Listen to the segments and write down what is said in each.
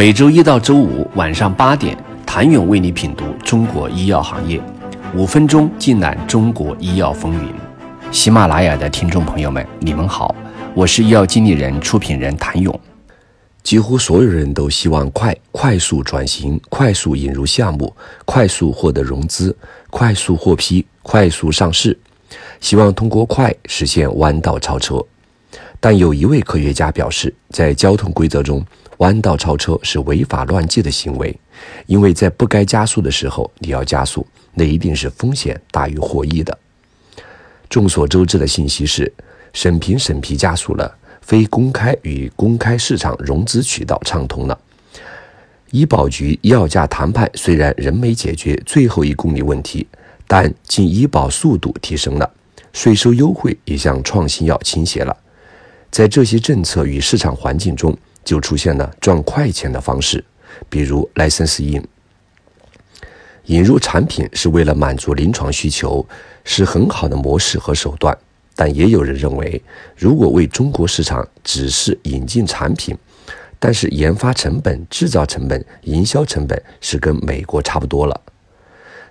每周一到周五晚上八点，谭勇为你品读中国医药行业，五分钟尽览中国医药风云。喜马拉雅的听众朋友们，你们好，我是医药经理人、出品人谭勇。几乎所有人都希望快、快速转型、快速引入项目、快速获得融资、快速获批、快速上市，希望通过快实现弯道超车。但有一位科学家表示，在交通规则中，弯道超车是违法乱纪的行为，因为在不该加速的时候你要加速，那一定是风险大于获益的。众所周知的信息是，审评审批加速了。非公开与公开市场融资渠道畅通了。医保局药价谈判虽然仍没解决最后一公里问题，但进医保速度提升了，税收优惠也向创新药倾斜了。在这些政策与市场环境中，就出现了赚快钱的方式，比如 license in。引入产品是为了满足临床需求，是很好的模式和手段。但也有人认为，如果为中国市场只是引进产品，但是研发成本、制造成本、营销成本是跟美国差不多了，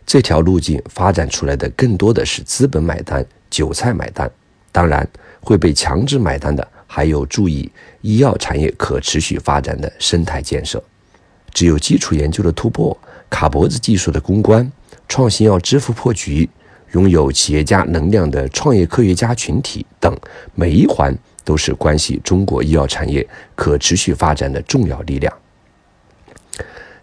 这条路径发展出来的更多的是资本买单、韭菜买单。当然，会被强制买单的还有注意医药产业可持续发展的生态建设。只有基础研究的突破、卡脖子技术的攻关、创新药支付破局。拥有企业家能量的创业科学家群体等，每一环都是关系中国医药产业可持续发展的重要力量。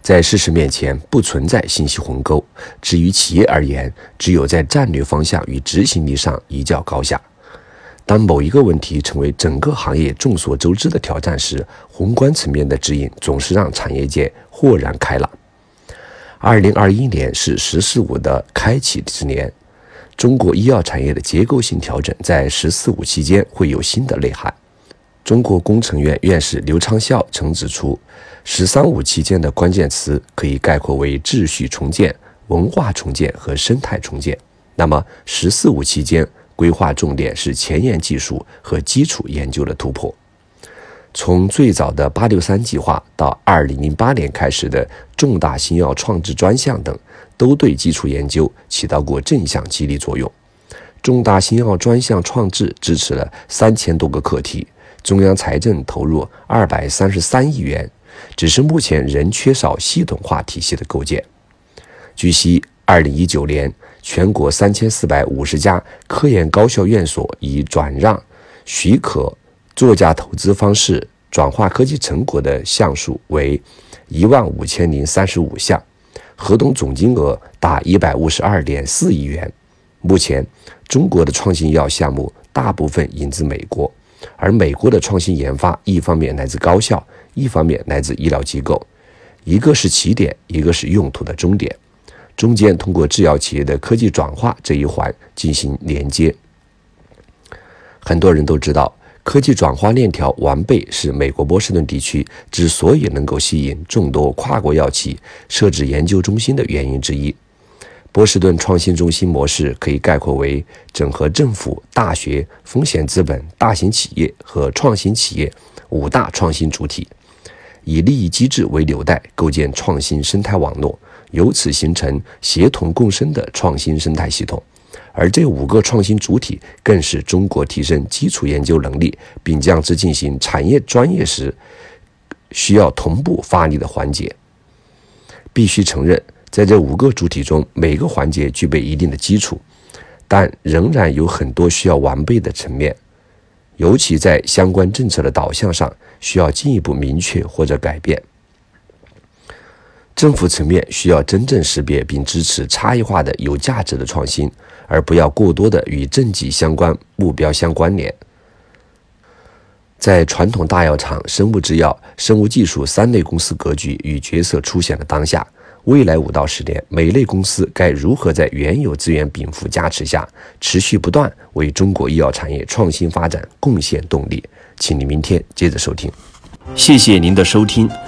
在事实面前，不存在信息鸿沟。至于企业而言，只有在战略方向与执行力上一较高下。当某一个问题成为整个行业众所周知的挑战时，宏观层面的指引总是让产业界豁然开朗。二零二一年是“十四五”的开启之年。中国医药产业的结构性调整在“十四五”期间会有新的内涵。中国工程院院士刘昌孝曾指出，“十三五”期间的关键词可以概括为秩序重建、文化重建和生态重建。那么，“十四五”期间规划重点是前沿技术和基础研究的突破。从最早的“八六三”计划到二零零八年开始的重大新药创制专项等。都对基础研究起到过正向激励作用。重大新药专项创制支持了三千多个课题，中央财政投入二百三十三亿元，只是目前仍缺少系统化体系的构建。据悉，二零一九年全国三千四百五十家科研高校院所以转让、许可、作价投资方式转化科技成果的项数为一万五千零三十五项。合同总金额达一百五十二点四亿元。目前，中国的创新药项目大部分引自美国，而美国的创新研发一方面来自高校，一方面来自医疗机构，一个是起点，一个是用途的终点，中间通过制药企业的科技转化这一环进行连接。很多人都知道。科技转化链条完备是美国波士顿地区之所以能够吸引众多跨国药企设置研究中心的原因之一。波士顿创新中心模式可以概括为整合政府、大学、风险资本、大型企业和创新企业五大创新主体，以利益机制为纽带，构建创新生态网络，由此形成协同共生的创新生态系统。而这五个创新主体，更是中国提升基础研究能力并将之进行产业专业时需要同步发力的环节。必须承认，在这五个主体中，每个环节具备一定的基础，但仍然有很多需要完备的层面，尤其在相关政策的导向上，需要进一步明确或者改变。政府层面需要真正识别并支持差异化的有价值的创新，而不要过多的与政绩相关目标相关联。在传统大药厂、生物制药、生物技术三类公司格局与角色出现的当下，未来五到十年，每类公司该如何在原有资源禀赋加持下，持续不断为中国医药产业创新发展贡献动力？请你明天接着收听。谢谢您的收听。